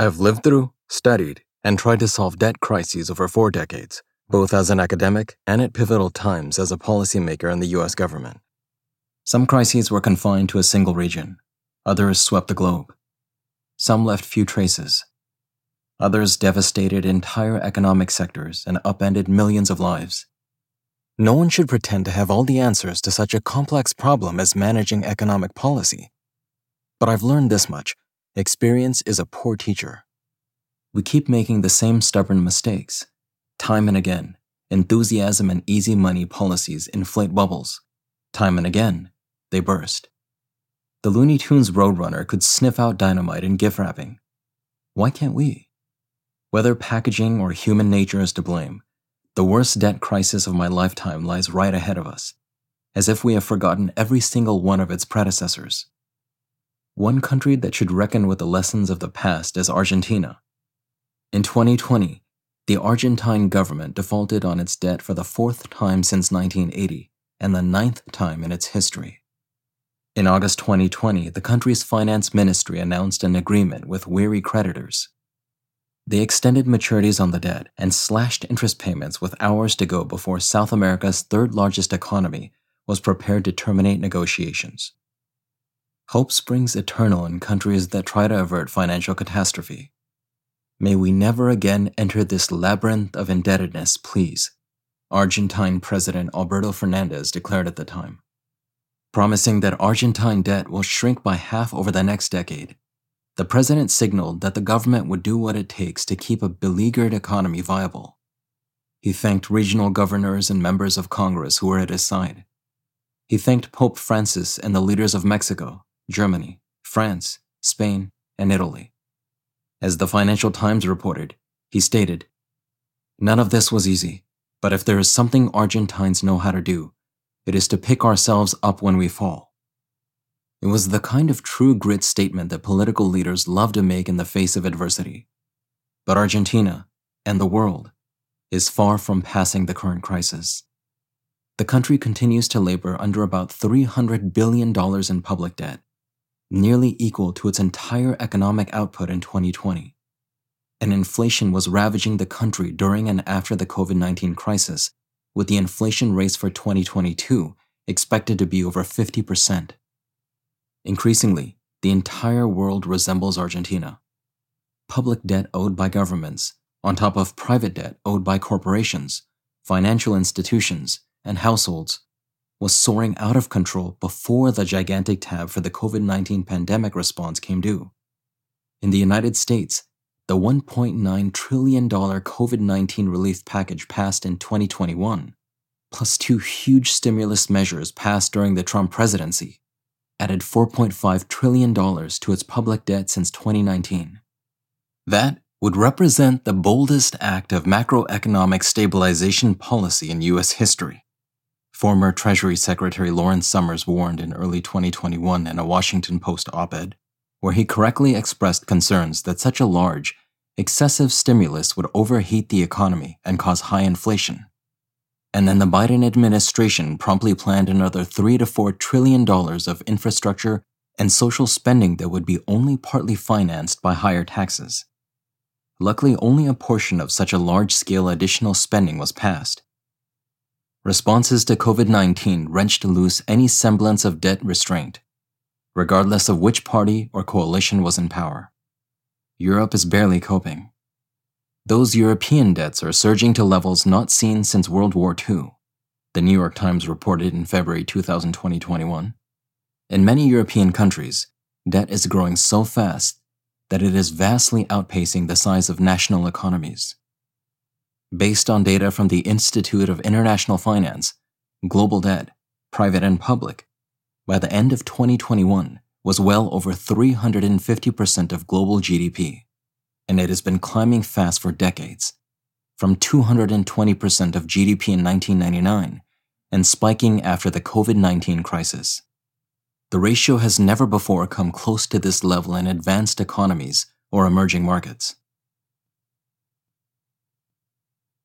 I have lived through, studied, and tried to solve debt crises over four decades, both as an academic and at pivotal times as a policymaker in the US government. Some crises were confined to a single region, others swept the globe. Some left few traces. Others devastated entire economic sectors and upended millions of lives. No one should pretend to have all the answers to such a complex problem as managing economic policy. But I've learned this much experience is a poor teacher. We keep making the same stubborn mistakes. Time and again, enthusiasm and easy money policies inflate bubbles. Time and again, they burst. The Looney Tunes Roadrunner could sniff out dynamite in gift wrapping. Why can't we? Whether packaging or human nature is to blame, the worst debt crisis of my lifetime lies right ahead of us, as if we have forgotten every single one of its predecessors. One country that should reckon with the lessons of the past is Argentina. In 2020, the Argentine government defaulted on its debt for the fourth time since 1980 and the ninth time in its history. In August 2020, the country's finance ministry announced an agreement with weary creditors they extended maturities on the debt and slashed interest payments with hours to go before South America's third largest economy was prepared to terminate negotiations. Hope springs eternal in countries that try to avert financial catastrophe. May we never again enter this labyrinth of indebtedness, please, Argentine President Alberto Fernandez declared at the time, promising that Argentine debt will shrink by half over the next decade the president signaled that the government would do what it takes to keep a beleaguered economy viable. He thanked regional governors and members of Congress who were at his side. He thanked Pope Francis and the leaders of Mexico, Germany, France, Spain, and Italy. As the Financial Times reported, he stated, None of this was easy, but if there is something Argentines know how to do, it is to pick ourselves up when we fall. It was the kind of true grit statement that political leaders love to make in the face of adversity. But Argentina, and the world, is far from passing the current crisis. The country continues to labor under about $300 billion in public debt, nearly equal to its entire economic output in 2020. And inflation was ravaging the country during and after the COVID 19 crisis, with the inflation rate for 2022 expected to be over 50%. Increasingly, the entire world resembles Argentina. Public debt owed by governments, on top of private debt owed by corporations, financial institutions, and households, was soaring out of control before the gigantic tab for the COVID 19 pandemic response came due. In the United States, the $1.9 trillion COVID 19 relief package passed in 2021, plus two huge stimulus measures passed during the Trump presidency, added $4.5 trillion to its public debt since 2019. That would represent the boldest act of macroeconomic stabilization policy in U.S. history. Former Treasury Secretary Lawrence Summers warned in early 2021 in a Washington Post op ed, where he correctly expressed concerns that such a large, excessive stimulus would overheat the economy and cause high inflation. And then the Biden administration promptly planned another 3 to 4 trillion dollars of infrastructure and social spending that would be only partly financed by higher taxes. Luckily, only a portion of such a large scale additional spending was passed. Responses to COVID 19 wrenched loose any semblance of debt restraint, regardless of which party or coalition was in power. Europe is barely coping. Those European debts are surging to levels not seen since World War II, the New York Times reported in February 2021. In many European countries, debt is growing so fast that it is vastly outpacing the size of national economies. Based on data from the Institute of International Finance, global debt, private and public, by the end of 2021 was well over 350% of global GDP and it has been climbing fast for decades, from 220% of GDP in 1999 and spiking after the COVID 19 crisis. The ratio has never before come close to this level in advanced economies or emerging markets.